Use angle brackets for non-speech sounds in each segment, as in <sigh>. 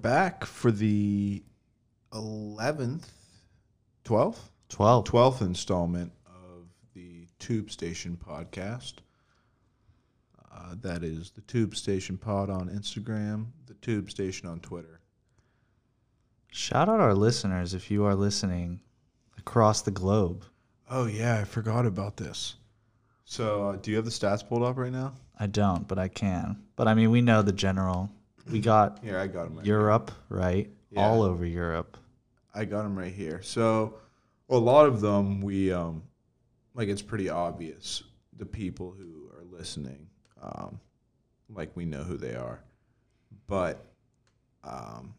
back for the 11th, 12th? 12. 12th installment of the Tube Station podcast. Uh, that is the Tube Station Pod on Instagram, the Tube Station on Twitter. Shout out our listeners if you are listening across the globe. Oh, yeah, I forgot about this. So, uh, do you have the stats pulled up right now? I don't, but I can. But I mean, we know the general. We got Here, I got them right Europe, right? Yeah. All over Europe. I got them right here. So, a lot of them we um, like. It's pretty obvious the people who are listening, um, like we know who they are, but um,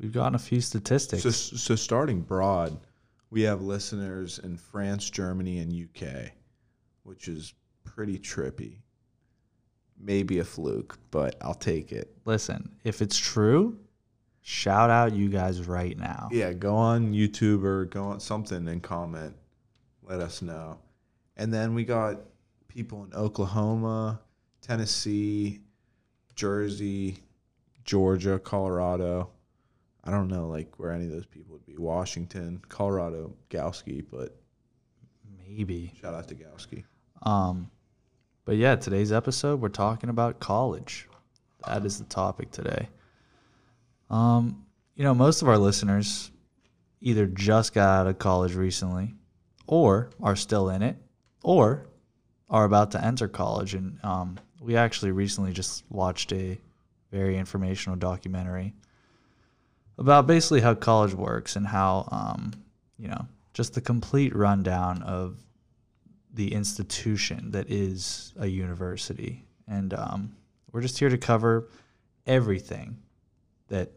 We've gotten a few statistics. so so starting broad, we have listeners in France, Germany, and UK, which is pretty trippy. Maybe a fluke, but I'll take it. Listen, if it's true, shout out you guys right now. Yeah, go on YouTube or go on something and comment. Let us know. And then we got people in Oklahoma, Tennessee, Jersey, Georgia, Colorado. I don't know like where any of those people would be. Washington, Colorado, Gowski, but Maybe. shout out to Gowski. Um, but yeah, today's episode we're talking about college. That is the topic today. Um, you know, most of our listeners either just got out of college recently, or are still in it, or are about to enter college. And um, we actually recently just watched a very informational documentary about basically how college works and how, um, you know, just the complete rundown of the institution that is a university. And um, we're just here to cover everything that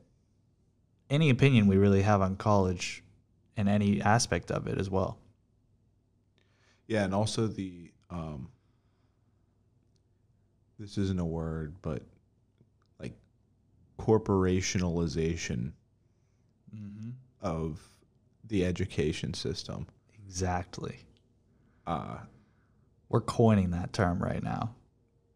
any opinion we really have on college and any aspect of it as well. Yeah, and also the um this isn't a word, but like corporationalization Mm-hmm. of the education system. Exactly. Uh We're coining that term right now.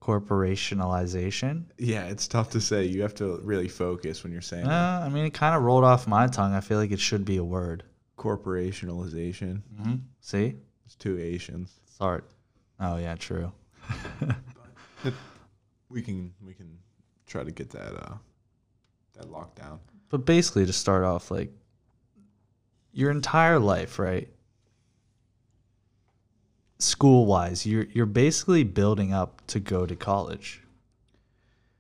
Corporationalization. yeah, it's tough to say. You have to really focus when you're saying Uh. I mean, it kind of rolled off my tongue. I feel like it should be a word. corporationalization. Mm-hmm. See? It's two Asians. Sorry. Oh, yeah, true. <laughs> We can we can try to get that uh that locked down. But basically, to start off, like your entire life, right? School wise, you're you're basically building up to go to college.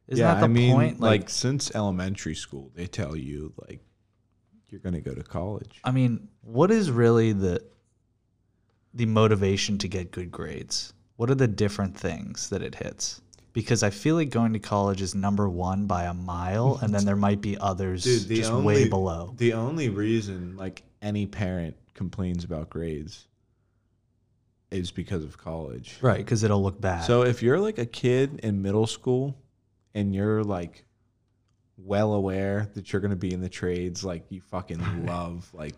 Isn't yeah, that the I mean, point? like, since elementary school, they tell you like you're gonna go to college. I mean, what is really the the motivation to get good grades? What are the different things that it hits? Because I feel like going to college is number one by a mile, and then there might be others Dude, just only, way below. The only reason like any parent complains about grades is because of college. Right, because it'll look bad. So if you're like a kid in middle school and you're like well aware that you're going to be in the trades like you fucking <laughs> love like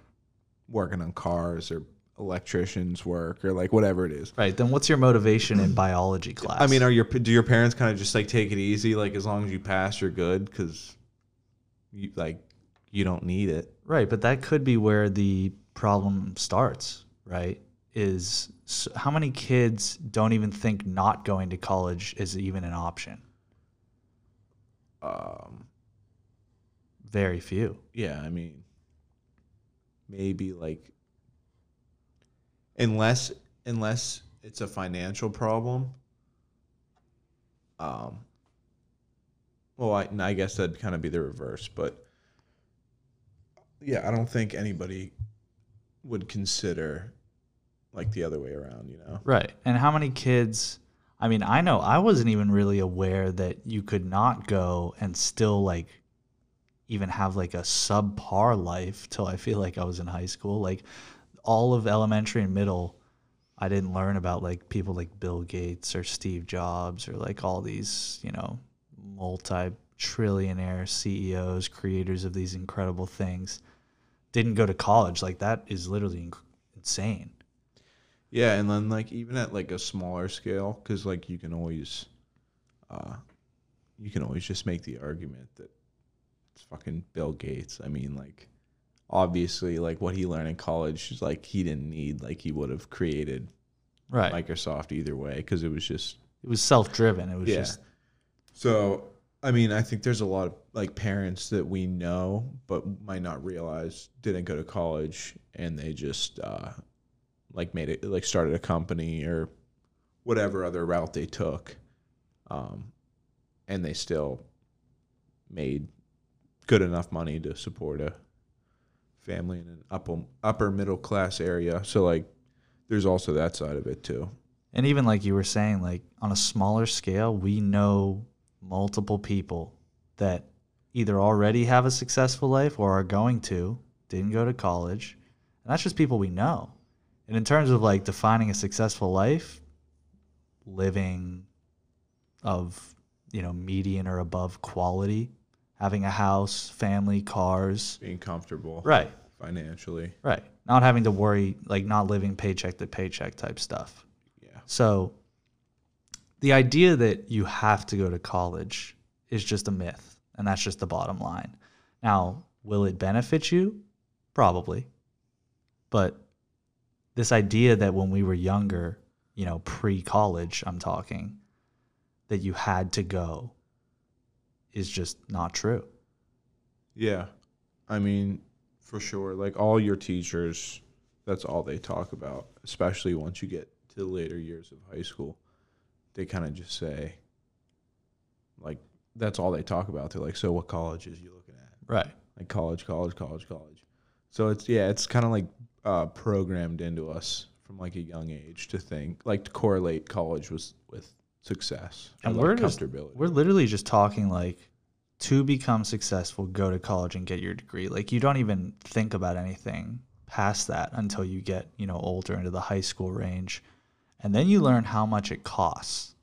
working on cars or electricians work or like whatever it is. right, then what's your motivation in biology <clears throat> class? I mean, are your do your parents kind of just like take it easy like as long as you pass you're good cuz you like you don't need it. right, but that could be where the problem starts. Right, is how many kids don't even think not going to college is even an option? Um Very few. yeah, I mean, maybe like unless unless it's a financial problem. Um. Well, I, I guess that'd kind of be the reverse, but yeah, I don't think anybody would consider like the other way around. You know? Right. And how many kids? I mean, I know I wasn't even really aware that you could not go and still like even have like a subpar life till I feel like I was in high school. Like all of elementary and middle, I didn't learn about like people like Bill Gates or Steve Jobs or like all these, you know, multi trillionaire CEOs, creators of these incredible things. Didn't go to college. Like that is literally inc- insane. Yeah, and then like even at like a smaller scale, because like you can always, uh, you can always just make the argument that it's fucking Bill Gates. I mean, like obviously, like what he learned in college is like he didn't need like he would have created Right. Microsoft either way because it was just it was self driven. It was Yeah. just so. I mean, I think there's a lot of like parents that we know but might not realize didn't go to college and they just uh, like made it like started a company or whatever other route they took, um, and they still made good enough money to support a family in an upper upper middle class area. So like, there's also that side of it too. And even like you were saying, like on a smaller scale, we know multiple people that either already have a successful life or are going to, didn't go to college. And that's just people we know. And in terms of like defining a successful life, living of, you know, median or above quality, having a house, family, cars. Being comfortable Right, financially. right. Not having to worry, like not living paycheck to paycheck type stuff. Yeah. So the idea that you have to go to college is just a myth, and that's just the bottom line. Now, will it benefit you? Probably. But this idea that when we were younger, you know, pre college, I'm talking, that you had to go is just not true. Yeah. I mean, for sure. Like all your teachers, that's all they talk about, especially once you get to the later years of high school. They kind of just say, like, that's all they talk about. They're like, so what colleges you looking at? Right. Like college, college, college, college. So it's, yeah, it's kind of like uh, programmed into us from like a young age to think, like, to correlate college was with success And we're just- We're literally just talking like to become successful, go to college and get your degree. Like you don't even think about anything past that until you get, you know, older into the high school range. And then you learn how much it costs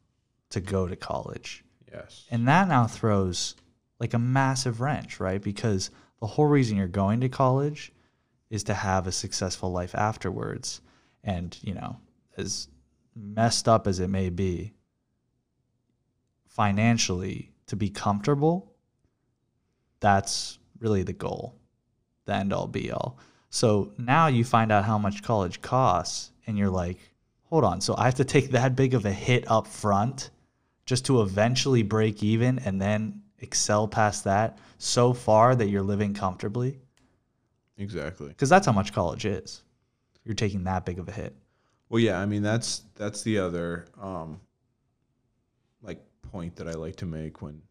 to go to college. yes. And that now throws like a massive wrench, right? Because the whole reason you're going to college is to have a successful life afterwards. And, you know, as messed up as it may be, financially, to be comfortable, that's really the goal, the end all be all. So now you find out how much college costs, and you're like, hold on, so I have to take that big of a hit up front just to eventually break even and then excel past that so far that you're living comfortably exactly. because that's how much college is you're taking that big of a hit Well, yeah, I mean that's that's the other um like point that I like to make when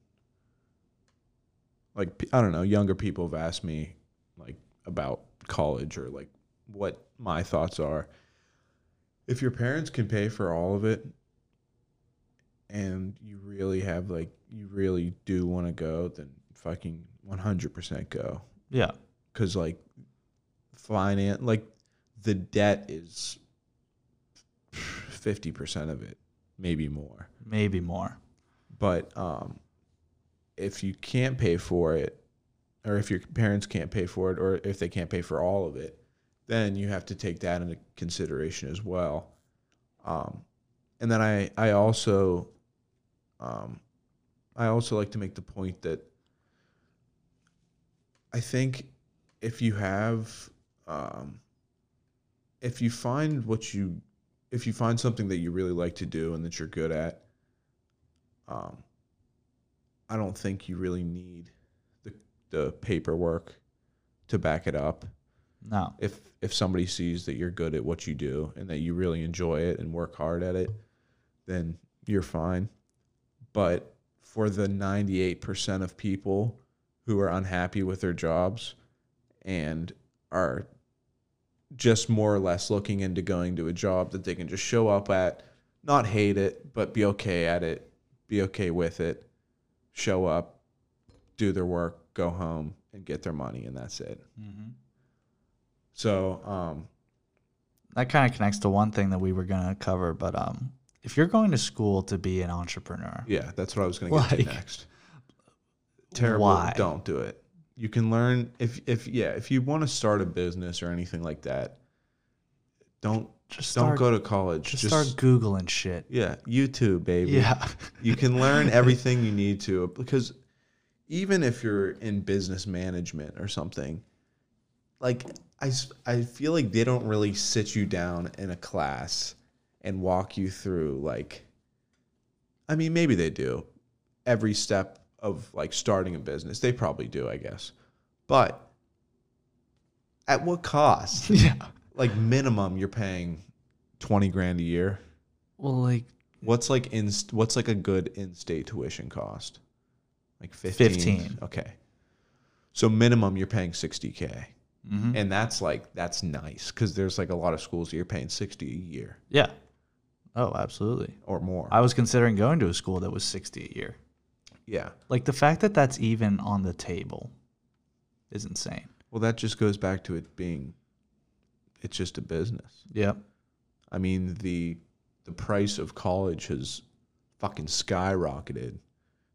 like I don't know, younger people have asked me like about college or like what my thoughts are. If your parents can pay for all of it and you really have like you really do want to go, then fucking 100% go yeah because like finance like the debt is 50% of it maybe more. Maybe more. But um if you can't pay for it or if your parents can't pay for it or if they can't pay for all of it then you have to take that into consideration as well. Um and then i i also um i also like to make the point that i think if you have um if you find what you if you find something that you really like to do and that you're good at um, I don't think you really need the the paperwork to back it up. no If if somebody sees that you're good at what you do and that you really enjoy it and work hard at it, then you're fine. But for the 98% of people who are unhappy with their jobs and are just more or less looking into going to a job that they can just show up at, not hate it, but be okay at it, be okay with it, show up, do their work, go home, and get their money, and that's it. hmm So, um, that kind of connects to one thing that we were going to cover but um if you're going to school to be an entrepreneur yeah, that's what I was going to get Like, to next. Terrible. why? Don't do it. You can learn if if yeah, if you want to start a business or anything like that, don't just don't go to college. just, Just, start googling shit yeah, YouTube, baby. yeah you can learn <laughs> everything you need to because even if you're in business management or something, like i i feel like they don't really sit you down in a class and walk you through like I mean maybe they do every step of like starting a business. They probably do, I guess. But at what cost? <laughs> yeah. like minimum you're paying 20 grand a year. Well, like What's like in what's like a good in-state tuition cost? Like 15. 15. Okay. So minimum you're paying 60k. mhm. And that's like that's nice cuz there's like a lot of schools that you're paying 60 a year yeah. Oh, absolutely. or more. I was considering going to a school that was 60 a year. Yeah. Like the fact that that's even on the table is insane. Well, that just goes back to it being it's just a business. Yeah. I mean, the the price of college has fucking skyrocketed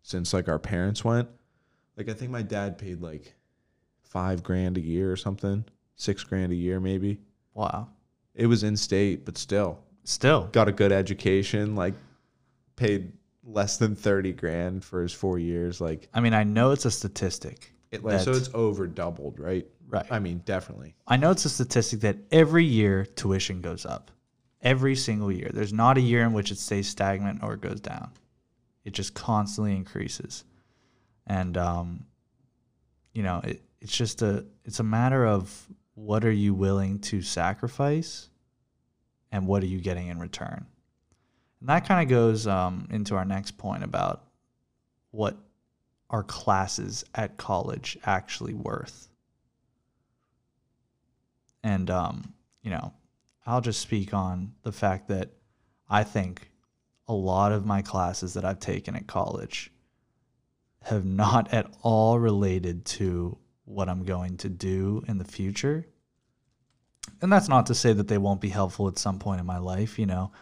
since like our parents went. Like I think my dad paid like five grand a year or something, six grand a year maybe. Wow. It was in state, but still Still. got a good education. Like paid less than thirty grand for his four years. Like, I mean, I know it's a statistic. it, like so it's over doubled, right? Right. I mean, definitely. I know it's a statistic that every year tuition goes up. Every single year. There's not a year in which it stays stagnant or it goes down. It just constantly increases. And um, you know, it, it's just a it's a matter of what are you willing to sacrifice and what are you getting in return. And that kind of goes um, into our next point about what are classes at college actually worth. And um, you know, I'll just speak on the fact that I think a lot of my classes that I've taken at college have not at all related to what I'm going to do in the future. And that's not to say that they won't be helpful at some point in my life, you know.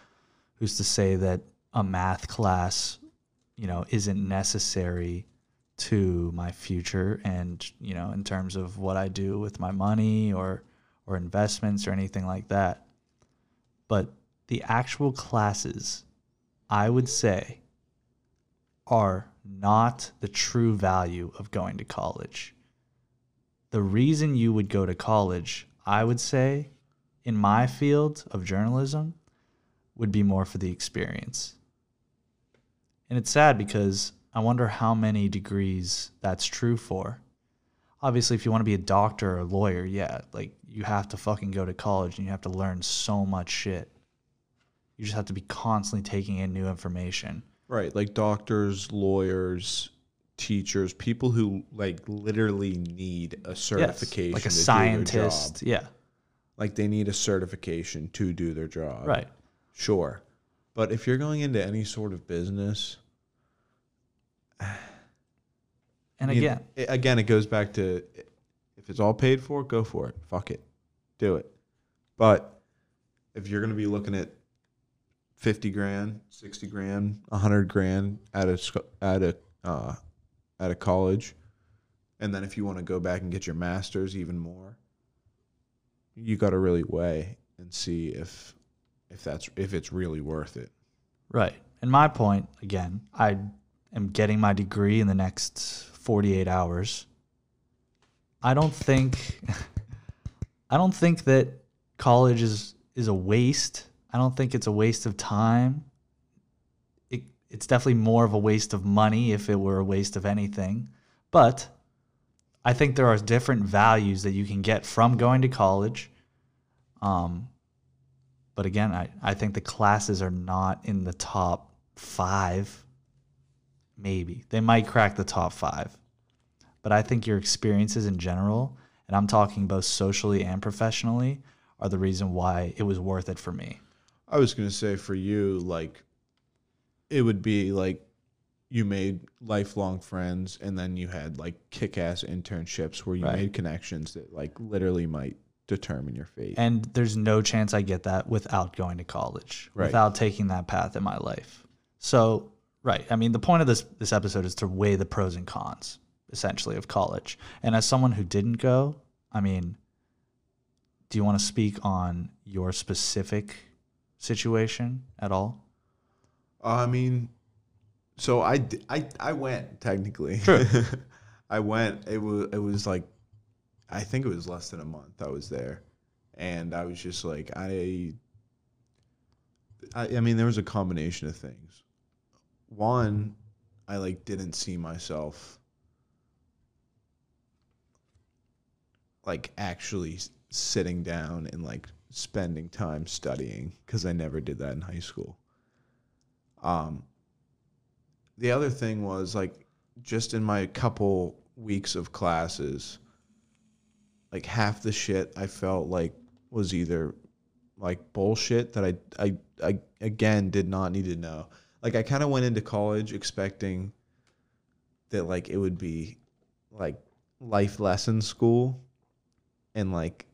Who's to say that a math class, you know, isn't necessary to my future and, you know, in terms of what I do with my money or or investments or anything like that. But the actual classes, I would say, are not the true value of going to college. The reason you would go to college, I would say, in my field of journalism, would be more for the experience. And it's sad because I wonder how many degrees that's true for obviously if you want to be a doctor or a lawyer, yeah, like you have to fucking go to college and you have to learn so much shit. You just have to be constantly taking in new information. Right, like doctors, lawyers, teachers, people who like literally need a certification, Yes, like a to do their scientist. Yeah, Like they need a certification to do their job. right. Sure. But if you're going into any sort of business, And again, it- again, it goes back to if it's all paid for, go for it. Fuck it, do it. But if you're going to be looking at fifty grand, sixty grand, hundred grand at a at a uh, at a college, and then if you want to go back and get your master's, even more, you got to really weigh and see if if that's if it's really worth it. right. And my point, again, I am getting my degree in the next 48 hours. I don't think <laughs> I don't think that college is is a waste. I don't think it's a waste of time. It, it's definitely more of a waste of money if it were a waste of anything. But I think there are different values that you can get from going to college. Um, but again, I, I think the classes are not in the top five. Maybe. They might crack the top five. But I think your experiences in general, and I'm talking both socially and professionally, are the reason why it was worth it for me. I was gonna say for you, like, it would be like you made lifelong friends, and then you had like kick-ass internships where you Right. made connections that like literally might determine your fate. And there's no chance I get that without going to college, Right. without taking that path in my life. So, right. I mean, the point of this this episode is to weigh the pros and cons, essentially, of college. And as someone who didn't go, I mean, do you want to speak on your specific situation at all? I mean, so I I I went technically. True. <laughs> I went. It was it was like, I think it was less than a month. I was there, and I was just like I. I, I mean, there was a combination of things. One, I like didn't see myself like actually sitting down and like spending time studying because I never did that in high school. Um, the other thing was like just in my couple weeks of classes, like half the shit I felt like was either like bullshit that I I, I again did not need to know. Like I kind of went into college expecting that like it would be like life lesson school and like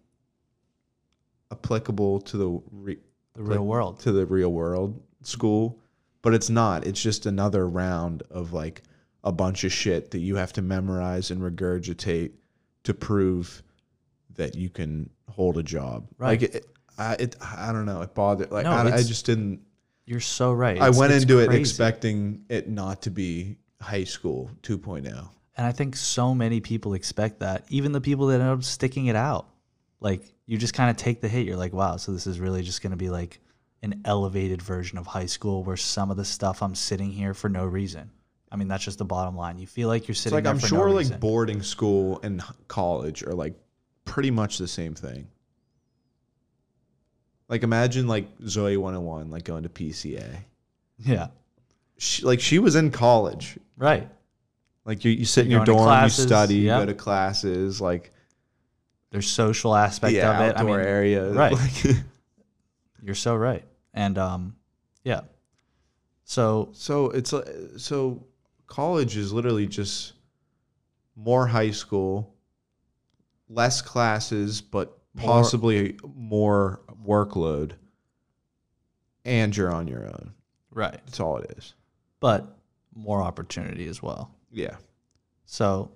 applicable to the re- The real like, world. to the real world school, but it's not. It's just another round of like a bunch of shit that you have to memorize and regurgitate to prove that you can hold a job. Right. Like it, I, it, I don't know. It bothered. Like No, I, I it's- just didn't. You're so right. I It's- went it's into it crazy. expecting it not to be high school oh. 2.0. And I think so many people expect that, even the people that end up sticking it out. Like you just kind of take the hit. You're like, wow, so this is really just going to be like an elevated version of high school where some of the stuff I'm sitting here for no reason. I mean, that's just the bottom line. You feel like you're It's sitting like there I'm for sure no like reason. boarding school and h- college are like pretty much the same thing. Like imagine like Zoey 101 like going to PCA. yeah, She, like she was in college. right. Like you, you sit in You're your dorm, classes, you study, yep. you go to classes, like There's social aspect yeah, of it. I outdoor mean, area. right. <laughs> Like, <laughs> you're so right. And um, yeah. So so it's so college is literally just more high school, less classes, but possibly more workload, and you're on your own. right, That's all it is. but more opportunity as well. Yeah. So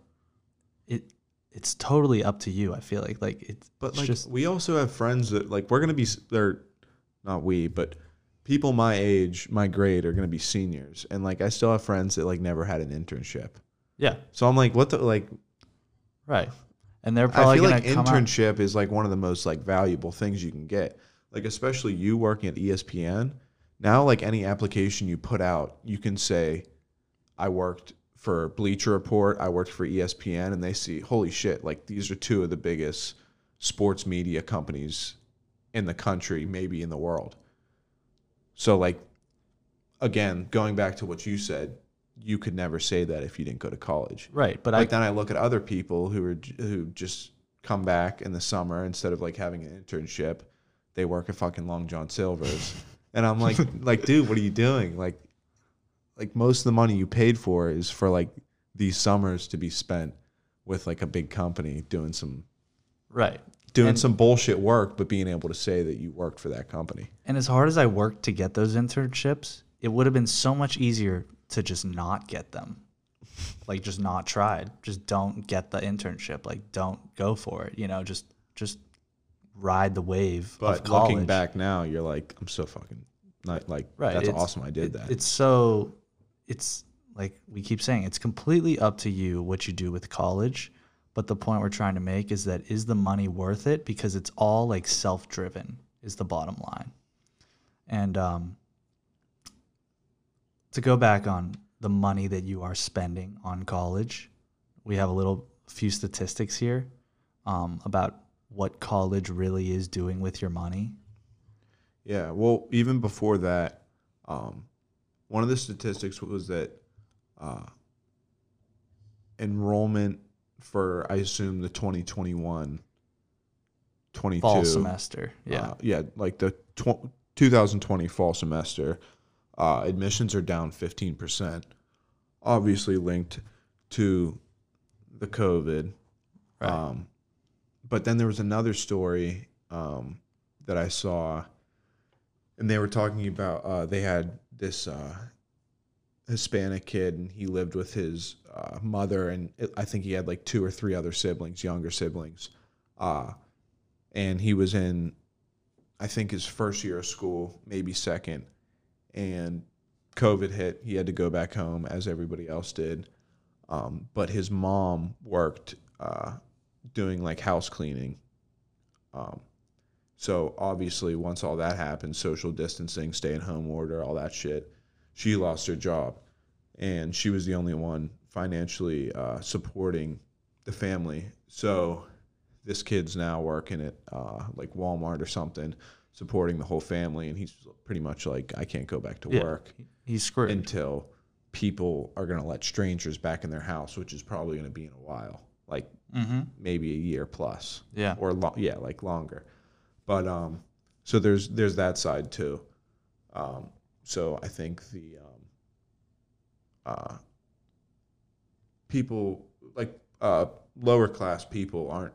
it it's totally up to you. I feel like like it's But it's like just we also have friends that like we're gonna be they're not we, but people my age, my grade are gonna be seniors. And like I still have friends that like never had an internship. yeah, So I'm like, what the like right. And they're I probably feel like come out. internship is like one of the most like valuable things you can get. Like especially you working at ESPN. Now like any application you put out, you can say, I worked for Bleacher Report, I worked for ESPN, and they see, holy shit, like these are two of the biggest sports media companies in the country, maybe in the world. So like again, going back to what you said, you could never say that if you didn't go to college Right, but like I then I look at other people who are who just come back in the summer instead of like having an internship, they work at fucking Long John Silver's, <laughs> and I'm like, like, dude, what are you doing? Like, like most of the money you paid for is for like these summers to be spent with like a big company doing some right. doing And- some bullshit work, but being able to say that you worked for that company. And as hard as I worked to get those internships, it would have been so much easier to just not get them. Like just not tried. Just don't get the internship. Like don't go for it. You know, just just ride the wave But looking back now, you're like, I'm so fucking not like Right, That's it's- awesome. I did it- that. It's so it's like we keep saying it's completely up to you what you do with college. But the point we're trying to make is that is the money worth it? Because it's all like self driven is the bottom line. And um, to go back on the money that you are spending on college, we have a little few statistics here um, about what college really is doing with your money. Yeah, well, even before that, um, one of the statistics was that uh, enrollment for, I assume, the 2021 22 Fall semester. Yeah. uh, yeah, like the tw- 2020 fall semester, uh, admissions are down 15%, obviously linked to the COVID. Right. Um, but then there was another story um, that I saw, and they were talking about uh, they had this uh, Hispanic kid, and he lived with his uh, mother, and it, I think he had like two or three other siblings, younger siblings. Uh, and he was in, I think, his first year of school, maybe second, and COVID hit. He had to go back home, as everybody else did. Um, but his mom worked uh, doing like house cleaning. Um, so obviously, once all that happened, social distancing, stay at home order, all that shit, she lost her job, and she was the only one financially uh, supporting the family. So this kid's now working at uh, like Walmart or something, supporting the whole family, and he's pretty much like, I can't go back to Yeah. work He's screwed. until people are going to let strangers back in their house, which is probably going to be in a while, like mm-hmm. maybe a year plus Yeah. or lo- yeah, like longer. But um, so there's there's that side too. Um, so I think the um, uh, people like uh, lower class people aren't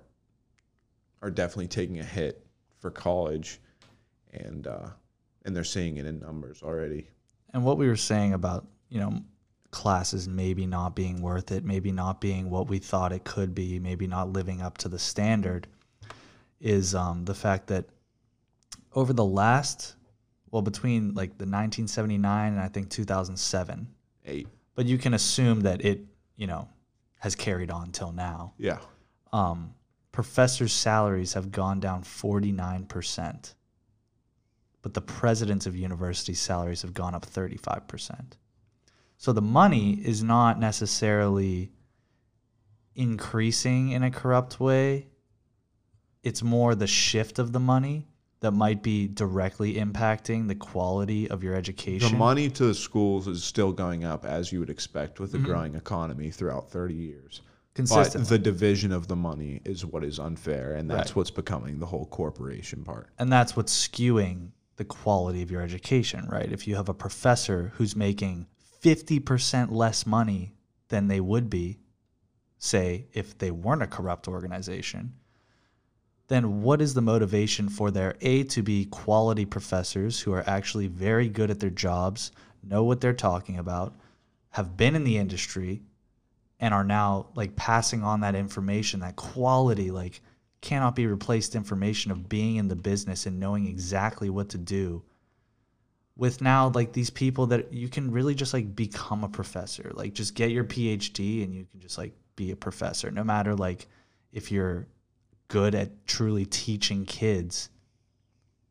are definitely taking a hit for college, and uh, and they're seeing it in numbers already. and what we were saying about you know classes maybe not being worth it maybe not being what we thought it could be maybe not living up to the standard is um, the fact that over the last well between like the 1979 and i think 2007 Eight, but you can assume that it you know has carried on till now. Yeah, um, professors' salaries have gone down 49%, but the presidents of university salaries have gone up 35%. So the money is not necessarily increasing in a corrupt way. It's more the shift of the money that might be directly impacting the quality of your education. the money to the schools is still going up as you would expect with a Mm-hmm. growing economy throughout 30 years. But the division of the money is what is unfair, and that's Right. what's becoming the whole corporation part. and that's what's skewing the quality of your education, right? If you have a professor who's making 50% less money than they would be, say, if they weren't a corrupt organization, then what is the motivation for their A to be quality professors who are actually very good at their jobs, know what they're talking about, have been in the industry, and are now like passing on that information, that quality, like cannot be replaced information of being in the business and knowing exactly what to do with now like these people that you can really just like become a professor. Like just get your phd and you can just like be a professor. No matter like if you're good at truly teaching kids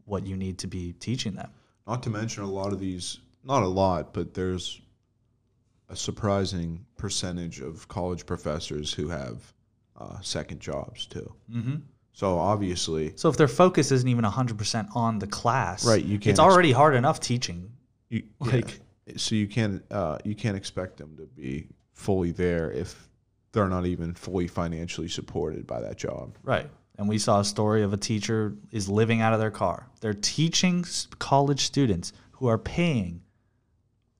what you need to be teaching them. Not to mention a lot of these, not a lot, but there's a surprising percentage of college professors who have uh, second jobs too. mm-hmm. So obviously, so if their focus isn't even 100% on the class Right, you can't it's already hard enough teaching you Like- yeah. so you can't uh, you can't expect them to be fully there if they're not even fully financially supported by that job. Right. And we saw a story of a teacher is living out of their car. They're teaching college students who are paying,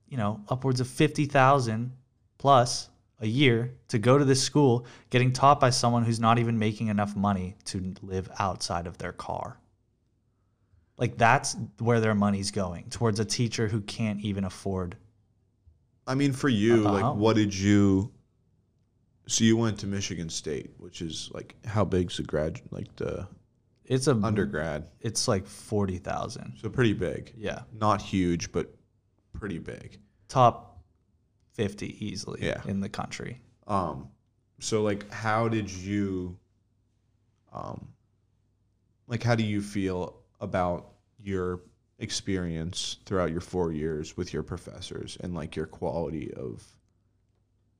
you know, upwards of 50,000 plus a year to go to this school, getting taught by someone who's not even making enough money to live outside of their car. Like that's where their money's going, towards a teacher who can't even afford. I mean, for you, like, Uh-huh. what did you? So you went to Michigan State, which is like how big's the grad, like the It's a undergrad? It's like 40,000. So pretty big, Yeah. not huge, but pretty big. Top 50 easily Yeah. in the country. Um, so like, how did you, um, like, how do you feel about your experience throughout your four years with your professors and like your quality of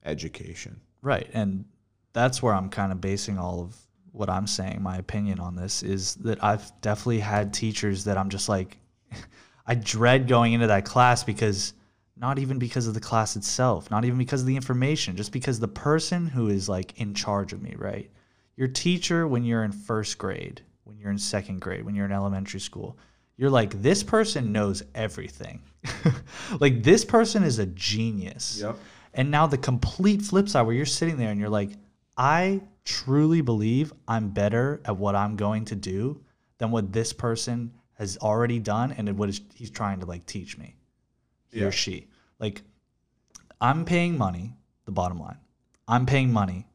education? Right. And that's where I'm kind of basing all of what I'm saying, my opinion on this is that I've definitely had teachers that I'm just like, <laughs> I dread going into that class because not even because of the class itself, not even because of the information, just because the person who is like in charge of me, right? Your teacher, when you're in first grade, when you're in second grade, when you're in elementary school, you're like, this person knows everything. <laughs> like, this person is a genius. Yep. And now the complete flip side where you're sitting there and you're like, I truly believe I'm better at what I'm going to do than what this person has already done and what is, he's trying to like teach me. He Yeah. or she. Like I'm paying money, the bottom line. I'm paying money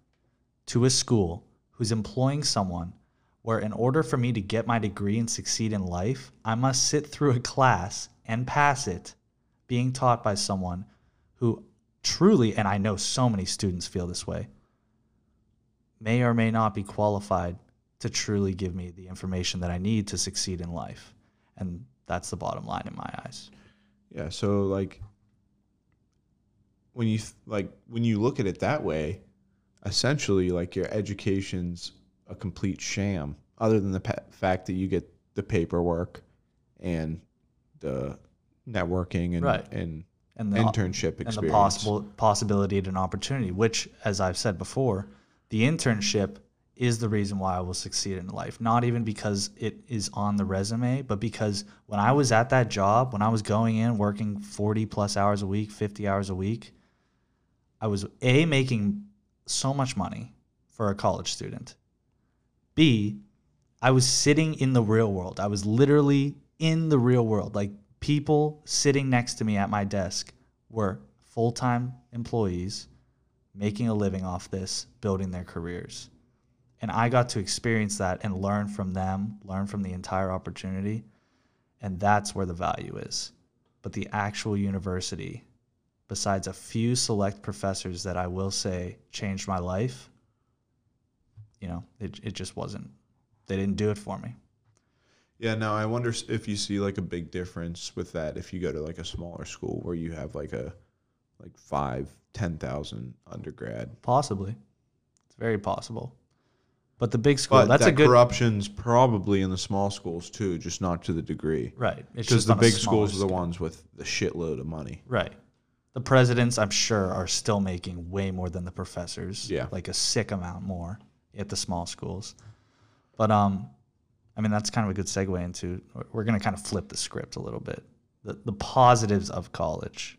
to a school who's employing someone where in order for me to get my degree and succeed in life, I must sit through a class and pass it being taught by someone who truly, and I know so many students feel this way, may or may not be qualified to truly give me the information that I need to succeed in life. And that's the bottom line in my eyes. Yeah. So like when you th- like when you look at it that way, essentially like your education's a complete sham, other than the pa- fact that you get the paperwork and the networking and Right. and And the, internship experience. and the possible possibility and an opportunity, which, as I've said before, the internship is the reason why I will succeed in life. Not even because it is on the resume, but because when I was at that job, when I was going in working 40 plus hours a week, 50 hours a week, I was A, making so much money for a college student. B, I was sitting in the real world. I was literally in the real world. Like people sitting next to me at my desk were full time employees making a living off this, building their careers. And I got to experience that and learn from them, learn from the entire opportunity. And that's where the value is. But the actual university, besides a few select professors that I will say changed my life, you know, it, it just wasn't, they didn't do it for me. Yeah, no, I wonder if you see like a big difference with that if you go to like a smaller school where you have like a like five, ten thousand undergrad. Possibly. It's very possible. But the big school, But that's that a good corruption's probably in the small schools too, just not to the degree. right. Because the big schools are the ones with the shitload of money. Right. The presidents, I'm sure, are still making way more than the professors. Yeah. Like a sick amount more at the small schools. But um, I mean that's kind of a good segue into we're gonna kind of flip the script a little bit. The the positives of college.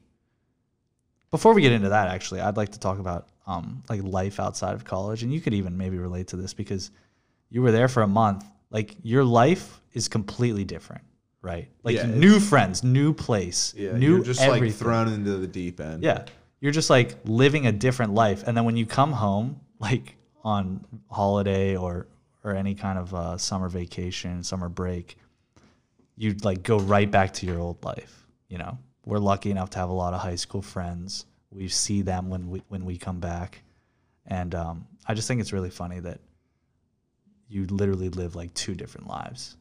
Before we get into that, actually, I'd like to talk about um like life outside of college, and you could even maybe relate to this because you were there for a month. Like your life is completely different, right? Like Yeah, new friends, new place, Yeah, new you're just everything. like thrown into the deep end. Yeah. You're just like living a different life. And then when you come home, like on holiday or or any kind of uh, summer vacation, summer break, you'd like go right back to your old life. You know, we're lucky enough to have a lot of high school friends. We see them when we when we come back, and um, I just think it's really funny that you literally live like two different lives,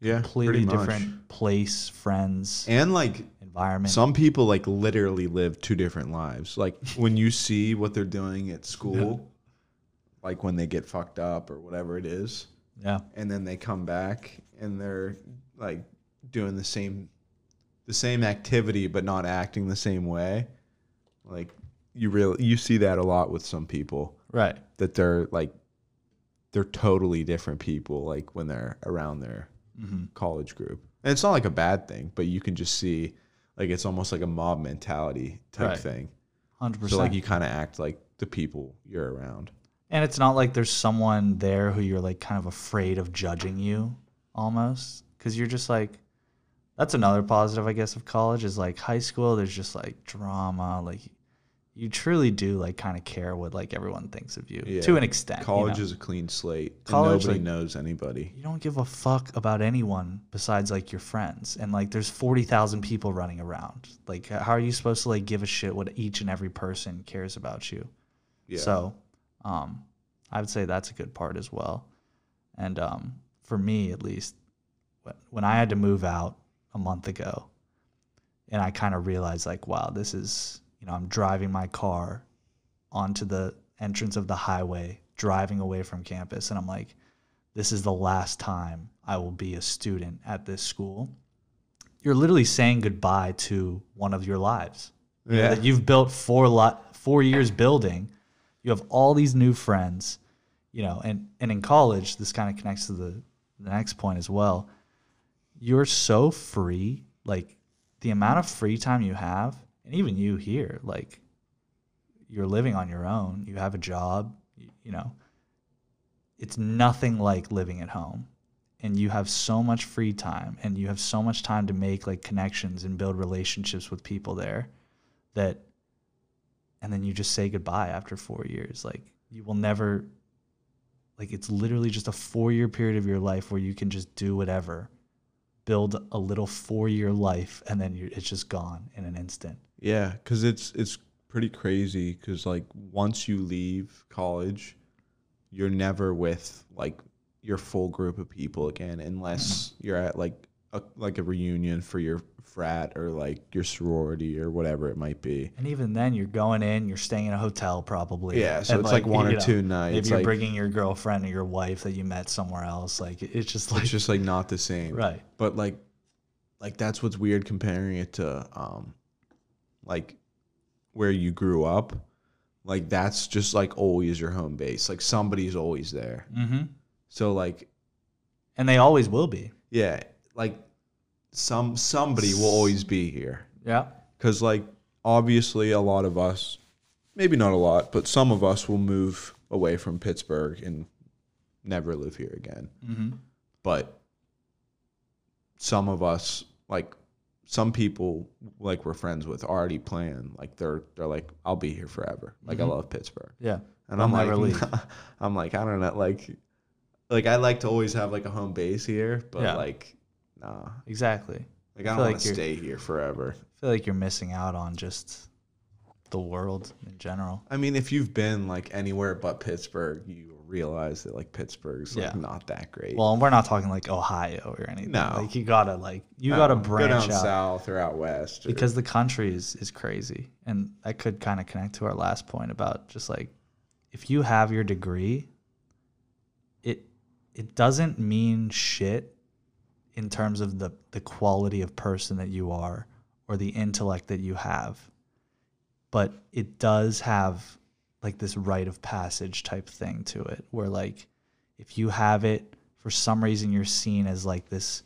yeah, completely different place, friends, And like environment. some people like literally live two different lives. Like when you see what they're doing at school, like when they get fucked up or whatever it is, yeah, and then they come back and they're like doing the same the same activity but not acting the same way. Like you really you see that a lot with some people right. that they're like they're totally different people like when they're around their hmm college group. And it's not like a bad thing, but you can just see like it's almost like a mob mentality type Right. thing. 100%. So like you kind of act like the people you're around. and it's not like there's someone there who you're like kind of afraid of judging you, almost, because you're just like. That's another positive, I guess, of college is like high school. There's just like drama, like you truly do like kind of care what like everyone thinks of you Yeah. to an extent. you College know? is a clean slate. College, and nobody like- knows anybody. you don't give a fuck about anyone besides like your friends and like there's 40,000 people running around like how are you supposed to like give a shit what each and every person cares about you Yeah. so um i would say that's a good part as well and um for me at least wh- when i had to move out a month ago and i kind of realized like wow this is you know i'm driving my car onto the entrance of the highway driving away from campus and i'm like this is the last time I will be a student at this school. You're literally saying goodbye to one of your lives You know, that you've built four lot four years building. You have all these new friends, you know, and and in college, this kind of connects to the the next point as well. You're so free, like the amount of free time you have, and even you here, like you're living on your own. You have a job, you, know it's nothing like living at home and you have so much free time and you have so much time to make like connections and build relationships with people there that and then you just say goodbye after 4 years like you will never like it's literally just a 4 year period of your life where you can just do whatever build a little 4 year life and then it's just gone in an instant. Yeah, because it's it's pretty crazy because like once you leave college, you're never with like your full group of people again unless you're at like a like a reunion for your frat or like your sorority or whatever it might be. And even then, you're going in, you're staying in a hotel probably. Yeah, so And, it's like one or know, two nights, Maybe you're like- bringing your girlfriend or your wife that you met somewhere else. Like it's just like It's just like not the same. right. But like like that's what's weird comparing it to um like where you grew up. Like that's just like always your home base. Like somebody's always there. hmm So like And they always will be. yeah, like some somebody will always be here. Yeah. Cuz like obviously a lot of us maybe not a lot, but some of us will move away from Pittsburgh and never live here again. hmm but some of us like some people like we're friends with already plan like they're they're like I'll be here forever. Like I Mhm. love Pittsburgh. Yeah. And I'll I'm like. <laughs> I'm like I don't know like like I like to always have like a home base here, but Yeah. like Exactly. Like I I don't want like to stay here forever. I feel like you're missing out on just the world in general. I mean, if you've been like anywhere but Pittsburgh, you realize that like Pittsburgh's like Yeah. not that great. Well, we're not talking like Ohio or anything. No. Like you gotta like you No, gotta go branch down out. south or out west or- because the country is, is crazy and that could kind of connect to our last point about just like if you have your degree it it doesn't mean shit in terms of the the quality of person that you are or the intellect that you have. But it does have like this rite of passage type thing to it where like if you have it for some reason you're seen as like this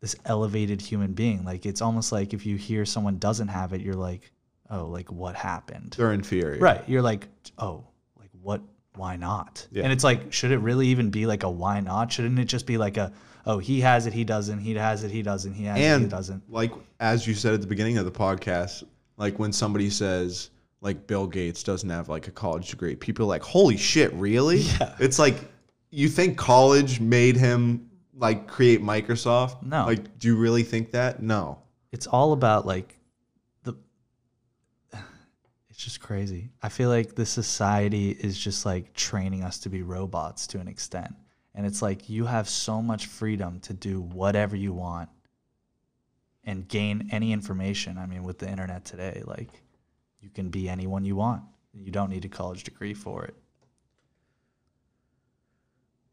this elevated human being. Like it's almost like if you hear someone doesn't have it you're like oh like what happened? They're inferior. right. You're like oh like what why not? Yeah. and it's like should it really even be like a why not? Shouldn't it just be like a oh he has it he doesn't he has it he doesn't he has it he doesn't. like as you said at the beginning of the podcast like when somebody says like bill gates doesn't have like a college degree people are like holy shit really? Yeah. it's like you think college made him like create microsoft? No. like do you really think that? No. It's all about like the it's just crazy. I feel like the society is just like training us to be robots to an extent and it's like you have so much freedom to do whatever you want and gain any information. I mean with the internet today like you can be anyone you want. You don't need a college degree for it.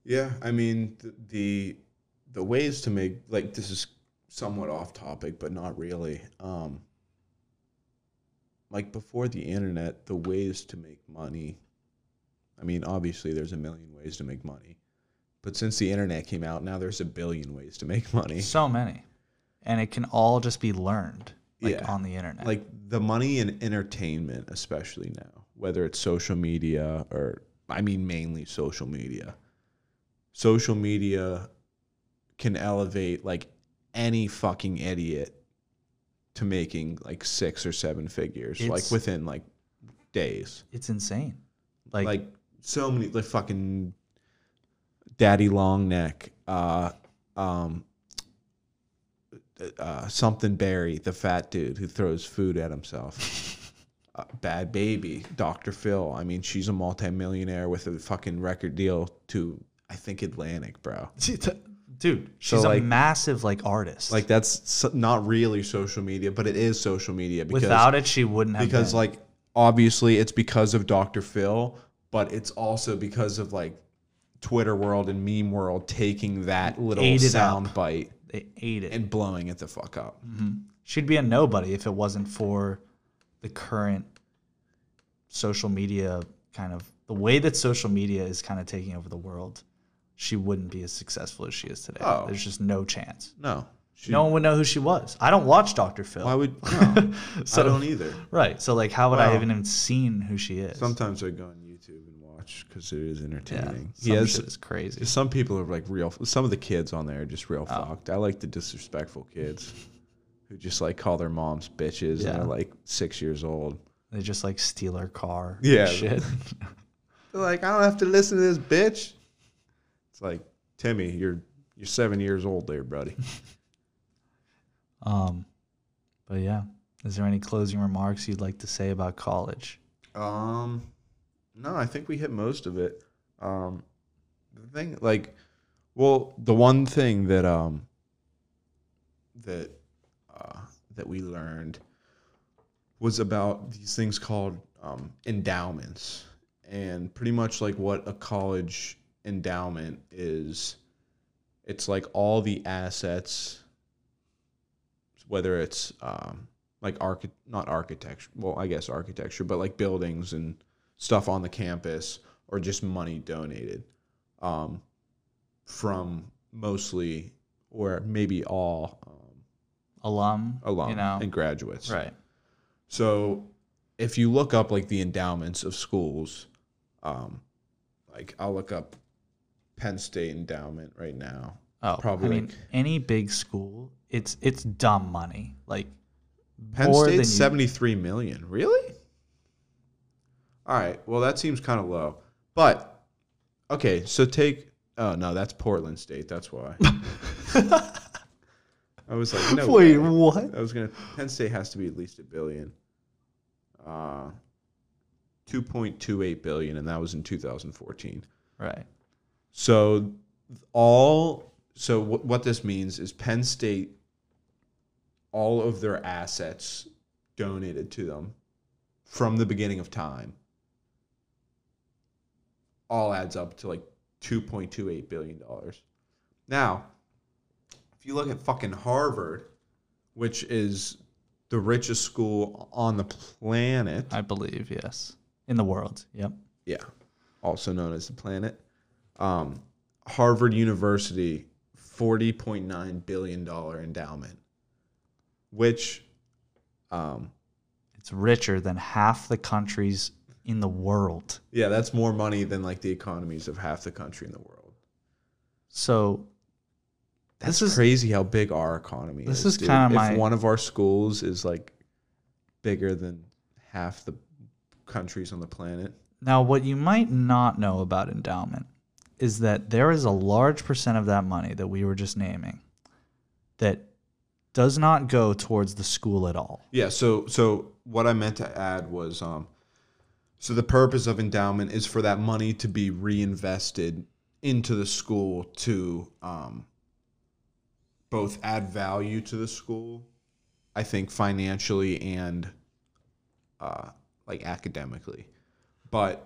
Yeah i mean the the, the ways to make like this is somewhat off topic but not really. Um like before the internet the ways to make money i mean obviously there's a million ways to make money but since the internet came out now there's a billion ways to make money. So many. And it can all just be learned like Yeah. on the internet. Like the money in entertainment especially now whether it's social media or i mean mainly social media. Social media can elevate like any fucking idiot to making like six or seven figures like within like days. It's insane. Like, like, so many like fucking daddy long neck uh um uh, something Barry, the fat dude who throws food at himself. <laughs> uh, Bhad Bhabie, Dr. Phil. I mean, she's a multimillionaire with a fucking record deal to, I think, Atlantic, bro. dude she's like- a massive like artist Like that's so, not really social media, but it is social media because without it she wouldn't have because been. like obviously it's because of Dr. Phil, but it's also because of like Twitter world and meme world taking that little Ate it sound up. bite they ate it and blowing it the fuck up. Mm-hmm. she'd be a nobody if it wasn't for the current social media kind of the way that social media is kind of taking over the world she wouldn't be as successful as she is today Oh. there's just no chance No. She, no one would know who she was i don't watch dr phil Why would no, <laughs> So- I don't either. right so like how would i Well, even have seen who she is Sometimes I go on YouTube and watch because it is yeah entertaining. some he has shit is crazy some people are like real. Some of the kids on there are just real Oh. fucked. I like the disrespectful kids who just like call their moms bitches Yeah. and are like six years old. they just like steal her car Yeah. and shit <laughs> <laughs> They're like, I don't have to listen to this bitch. It's like, Timmy, you're you're seven years old there, buddy. <laughs> Um, but yeah, Is there any closing remarks you'd like to say about college? Um, no, I think we hit most of it. Um, the thing, like, well, the one thing that um that uh, that we learned was about these things called um, endowments, and pretty much like what a college endowment is. It's like all the assets, whether it's um, like archi- not architecture, well, I guess architecture, but like buildings and stuff on the campus, or just money donated um, from mostly or maybe all um, Alum, alum you know, and graduates. right? So if you look up like the endowments of schools, um, like I'll look up Penn State endowment right now. Oh, Probably I mean, like- any big school, it's it's dumb money. Like Penn State's seventy three million. Really? All right. Well, that seems kind of low. But okay, so take. Oh no, that's Portland State. That's why. <laughs> I was like, no. Wait, way. what? I was gonna. Penn State has to be at least a billion. Uh, two point two eight billion, and that was in two thousand fourteen. Right. So all so what this means is Penn State all of their assets donated to them from the beginning of time all adds up to like 2.28 billion dollars. Now, if you look at fucking Harvard, which is the richest school on the planet, I believe yes, in the world. Yep. yeah, also known as the planet. Um, Harvard University, forty point nine billion dollar endowment, which, um, It's richer than half the countries in the world. yeah, that's more money than like the economies of half the country in the world. So That's This is- crazy how big our economy this is. This is kinda if my- one of our schools is like bigger than half the countries on the planet. now what you might not know about endowment is that there is a large percent of that money that we were just naming that does not go towards the school at all. Yeah, so so what I meant to add was um so the purpose of endowment is for that money to be reinvested into the school to um both add value to the school, I think financially and uh like academically. But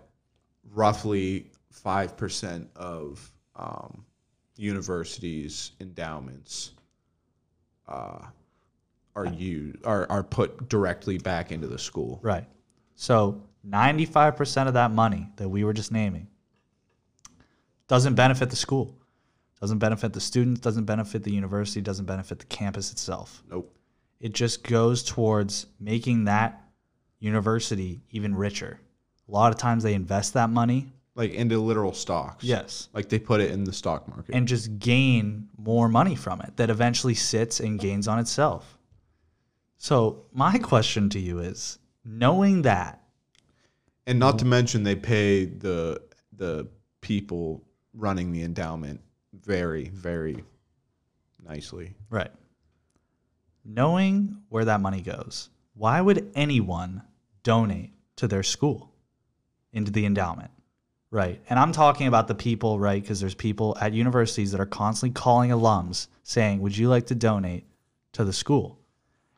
roughly 5% of um universities endowments uh are used are, are put directly back into the school. Right. So 95% of that money that we were just naming doesn't benefit the school, doesn't benefit the students, doesn't benefit the university, doesn't benefit the campus itself. Nope. It just goes towards making that university even richer. A lot of times they invest that money, Like into literal stocks. yes, Like they put it in the stock market. and just gain more money from it that eventually sits and gains on itself. So, my question to you is knowing that, And not to mm-hmm. mention they pay the the people running the endowment very, very nicely. Right. Knowing where that money goes, why would anyone donate to their school into the endowment? Right. And I'm talking about the people, right? Because there's people at universities that are constantly calling alums saying, Would you like to donate to the school?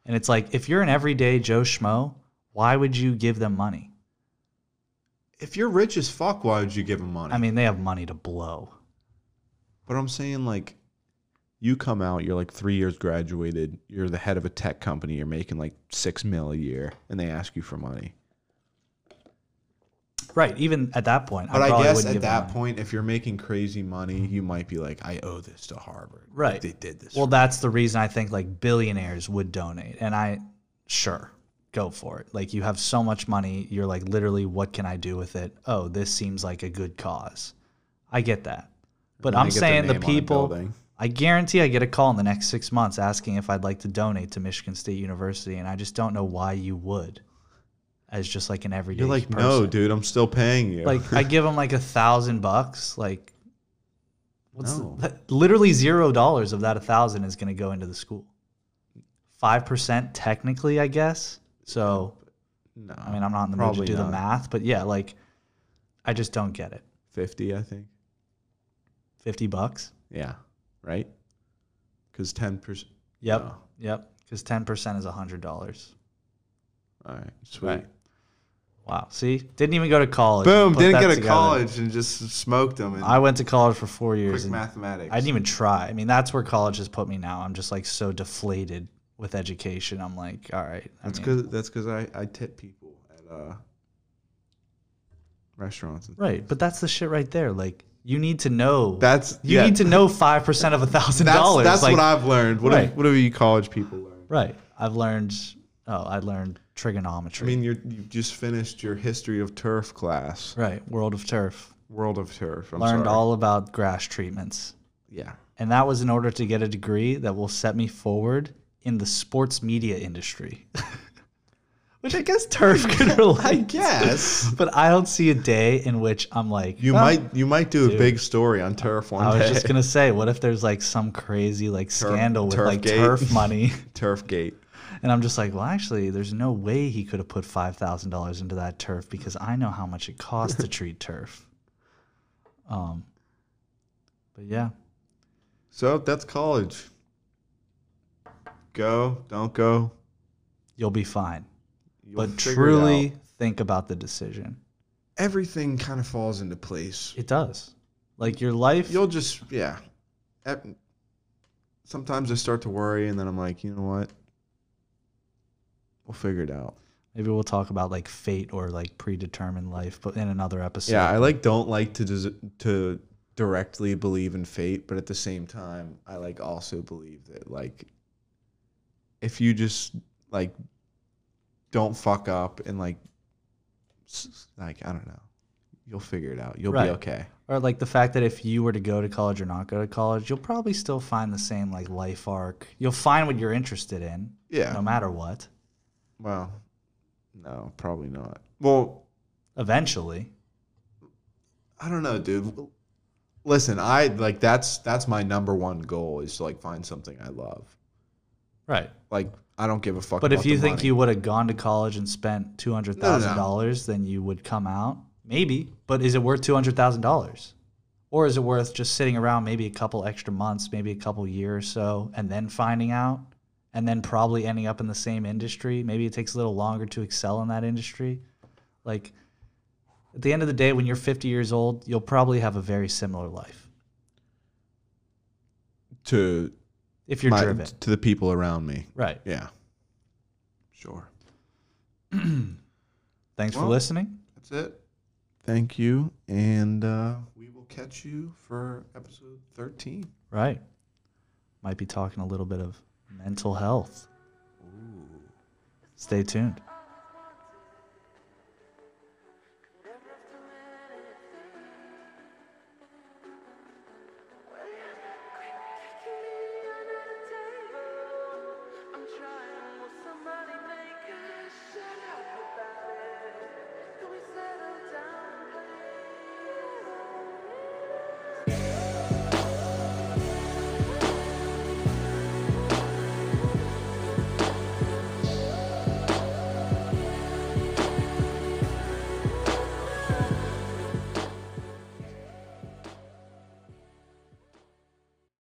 And it's like, if you're an everyday Joe Schmo, why would you give them money? If you're rich as fuck, why would you give them money? I mean, they have money to blow. but I'm saying like you come out, you're like three years graduated, you're the head of a tech company, you're making like six mil a year, and they ask you for money. Right. Even at that point, But I, probably guess at that point, if you're making crazy money, you might be like, I owe this to Harvard. Right. they did this. Well, that's the reason I think like billionaires would donate. And I, sure, go for it. Like you have so much money, you're like, literally, what can I do with it? Oh, this seems like a good cause. I get that. But I'm they get their saying the people. I guarantee I get a call in the next six months asking if I'd like to donate to Michigan State University. And I just don't know why you would as just like an everyday You're like, person. no, dude, I'm still paying you. Like I give them like a thousand bucks. Like, what's No. the, literally zero dollars of that a thousand is going to go into the school. five percent technically, I guess. So No. I mean, I'm not in the mood Probably to do the not. math, but yeah, like I just don't get it. 50, I think. Fifty bucks. Yeah. Right? Because 10%. Yep. No. Yep. Because ten percent is a hundred dollars. All right. Sweet. Right. Wow. See, didn't even go to college. Boom. Put Didn't that get to together. college and just smoked them. And I went to college for four years. quick and mathematics. I didn't even try. I mean, that's where college has put me now. I'm just like so deflated with education. I'm like, all right. I That's because that's because I, I tip people at uh, restaurants. Right. But that's the shit right there. Like, you need to know. That's you yeah, need to know five percent of a thousand That's, dollars. that's like, what I've learned. What Right. have, what have you college people learned? Right. I've learned. Oh, I learned trigonometry. I mean, you're you just finished your history of turf class, right. World of Turf. world of turf. I'm learned sorry. all about grass treatments. Yeah. And that was in order to get a degree that will set me forward in the sports media industry. <laughs> Which I guess turf <laughs> could relate. I guess But I don't see a day in which I'm like, you "Oh." might you might do Dude. a big story on turf one I was day. just gonna say, what if there's like some crazy like scandal with turf like gate. turf money, <laughs> turf gate. and I'm just like, well, actually, there's no way he could have put five thousand dollars into that turf because I know how much it costs to treat turf. Um, but yeah, So that's college. Go, don't go. you'll be fine. You'll but truly think about the decision. everything kind of falls into place. It does. Like your life. You'll just yeah. Sometimes I start to worry, and then I'm like, you know what? We'll figure it out. maybe we'll talk about like fate or like predetermined life, but in another episode. Yeah, I like don't like to des- to directly believe in fate, but at the same time, I like also believe that like if you just like don't fuck up and like s- like I don't know, you'll figure it out. You'll Right. be okay. Or like the fact that if you were to go to college or not go to college, you'll probably still find the same like life arc. You'll find what you're interested in, Yeah. no matter what. Well, no, probably not. Well, Eventually, I don't know, dude. Listen, I like that's that's my number one goal is to like find something I love. Right? Like I don't give a fuck. But if you think money. you would have gone to college and spent two hundred thousand dollars, then you would come out. Maybe, but is it worth two hundred thousand dollars, or is it worth just sitting around maybe a couple extra months, maybe a couple years or so, and then finding out, and then probably ending up in the same industry? Maybe it takes a little longer to excel in that industry. Like at the end of the day, when you're fifty years old, you'll probably have a very similar life to if you're my, driven, to the people around me. right? Yeah. Sure. <clears throat> Thanks for listening. That's it. Thank you, and uh, we will catch you for episode thirteen. Right. Might be talking a little bit of mental health. Stay tuned.